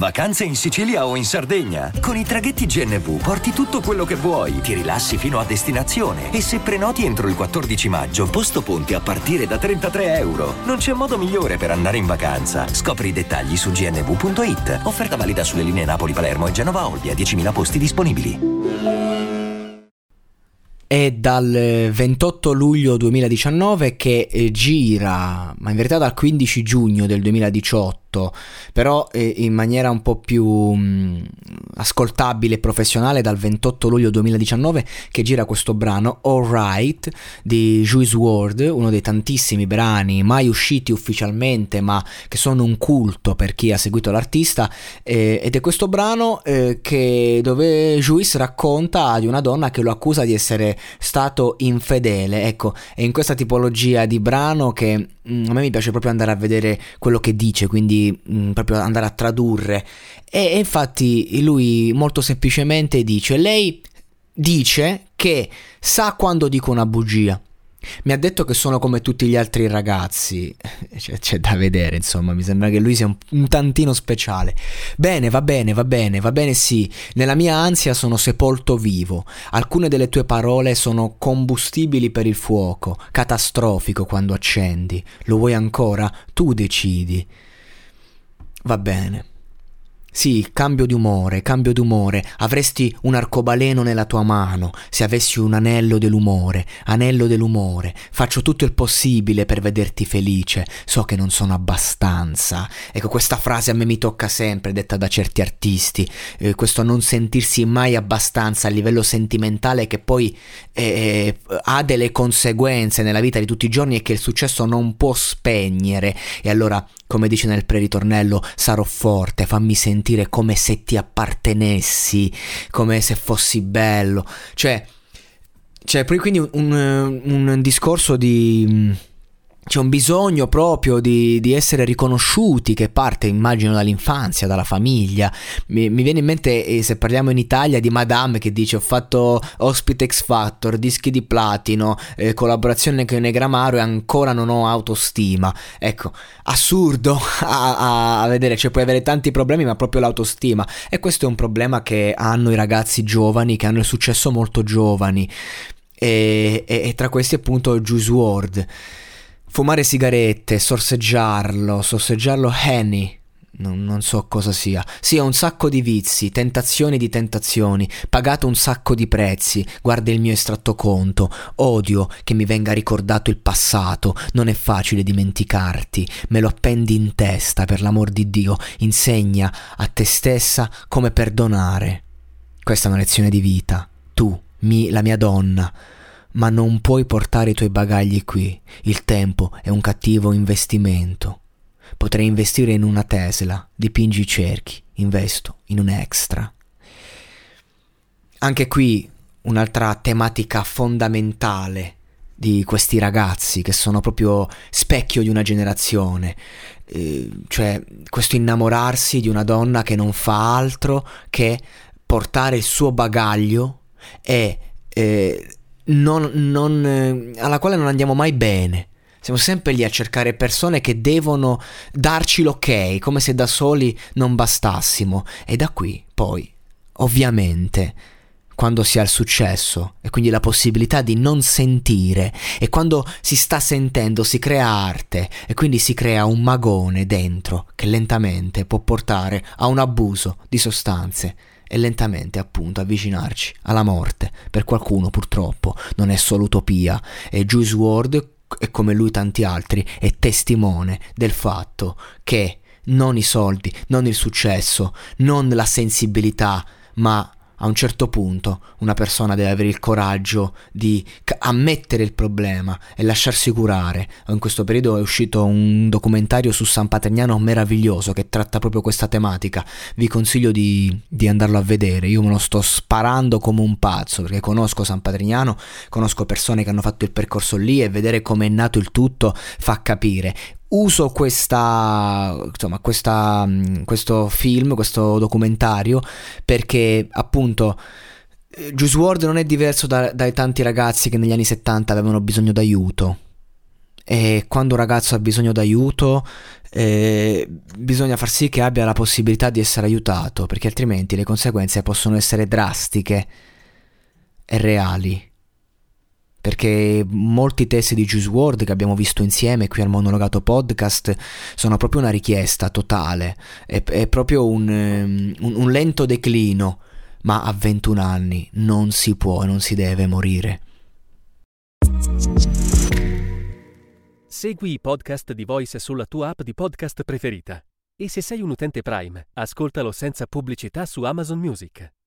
Vacanze in Sicilia o in Sardegna. Con i traghetti GNV porti tutto quello che vuoi, ti rilassi fino a destinazione e se prenoti entro il 14 maggio, posto ponti a partire da 33 euro. Non c'è modo migliore per andare in vacanza. Scopri i dettagli su gnv.it. Offerta valida sulle linee Napoli-Palermo e Genova-Olbia, 10.000 posti disponibili. È dal 28 luglio 2019 che eh, gira, ma in verità dal 15 giugno del 2018, però eh, in maniera un po' più mh, ascoltabile e professionale dal 28 luglio 2019 che gira questo brano Alright di Juice WRLD, uno dei tantissimi brani mai usciti ufficialmente ma che sono un culto per chi ha seguito l'artista eh, ed è questo brano eh, che, dove Juice racconta di una donna che lo accusa di essere stato infedele. Ecco, è in questa tipologia di brano che mm, a me mi piace proprio andare a vedere quello che dice, quindi mh, proprio andare a tradurre. E, e infatti lui molto semplicemente dice, lei dice che sa quando dico una bugia. Mi ha detto che sono come tutti gli altri ragazzi. C'è, c'è da vedere, insomma, mi sembra che lui sia un, un, tantino speciale. Bene, va bene, va bene, va bene, sì. Nella mia ansia sono sepolto vivo. Alcune delle tue parole sono combustibili per il fuoco, catastrofico quando accendi. Lo vuoi ancora? Tu decidi. Va bene. Sì, cambio di umore, cambio di umore. Avresti un arcobaleno nella tua mano se avessi un anello dell'umore, anello dell'umore. Faccio tutto il possibile per vederti felice. So che non sono abbastanza. Ecco, questa frase a me mi tocca sempre, detta da certi artisti. Eh, questo non sentirsi mai abbastanza a livello sentimentale che poi eh, ha delle conseguenze nella vita di tutti i giorni e che il successo non può spegnere. E allora come dice nel pre-ritornello, sarò forte, fammi sentire come se ti appartenessi, come se fossi bello. Cioè, cioè quindi un, un, un discorso di c'è un bisogno proprio di, di, essere riconosciuti che parte, immagino, dall'infanzia, dalla famiglia. Mi, mi, viene in mente, eh, se parliamo in Italia, di Madame che dice ho fatto ospite X Factor, dischi di platino, eh, collaborazione con Negramaro e ancora non ho autostima. Ecco, assurdo a, a, vedere, cioè puoi avere tanti problemi ma proprio l'autostima. E questo è un problema che hanno i ragazzi giovani, che hanno il successo molto giovani. E, e, e tra questi appunto Juice WRLD. Fumare sigarette, sorseggiarlo, sorseggiarlo Henny. Non, non, so cosa sia. Sì, ho un sacco di vizi, tentazioni di tentazioni, pagato un sacco di prezzi. Guarda il mio estratto conto. Odio che mi venga ricordato il passato. Non è facile dimenticarti. Me lo appendi in testa, per l'amor di Dio. Insegna a te stessa come perdonare. Questa è una lezione di vita. Tu, mi, la mia donna ma non puoi portare i tuoi bagagli qui. Il tempo è un cattivo investimento. Potrei investire in una Tesla, dipingi i cerchi, investo in un extra. Anche qui un'altra tematica fondamentale di questi ragazzi che sono proprio specchio di una generazione, eh, cioè questo innamorarsi di una donna che non fa altro che portare il suo bagaglio e eh, non, non, eh, alla quale non andiamo mai bene. Siamo sempre lì a cercare persone che devono darci l'ok, come se da soli non bastassimo. E da qui, poi, ovviamente, quando si ha il successo e quindi la possibilità di non sentire e quando si sta sentendo si crea arte e quindi si crea un magone dentro che lentamente può portare a un abuso di sostanze e lentamente appunto avvicinarci alla morte. Per qualcuno purtroppo non è solo utopia e Juice WRLD e come lui tanti altri è testimone del fatto che non i soldi, non il successo, non la sensibilità, ma a un certo punto una persona deve avere il coraggio di ammettere il problema e lasciarsi curare. In questo periodo è uscito un documentario su San Patrignano meraviglioso che tratta proprio questa tematica. Vi consiglio di, di andarlo a vedere. Io me lo sto sparando come un pazzo perché conosco San Patrignano, conosco persone che hanno fatto il percorso lì e vedere come è nato il tutto fa capire uso questa, insomma, questa, mm, questo film, questo documentario, perché appunto eh, Juice WRLD non è diverso da, dai tanti ragazzi che negli anni 70 avevano bisogno d'aiuto. E quando un ragazzo ha bisogno d'aiuto, eh, bisogna far sì che abbia la possibilità di essere aiutato, perché altrimenti le conseguenze possono essere drastiche e reali perché molti testi di Juice WRLD che abbiamo visto insieme qui al Monologato Podcast sono proprio una richiesta totale, è, è proprio un, um, un, un lento declino, ma a 21 anni non si può non si deve morire. Segui i podcast di Voice sulla tua app di podcast preferita e se sei un utente Prime, ascoltalo senza pubblicità su Amazon Music.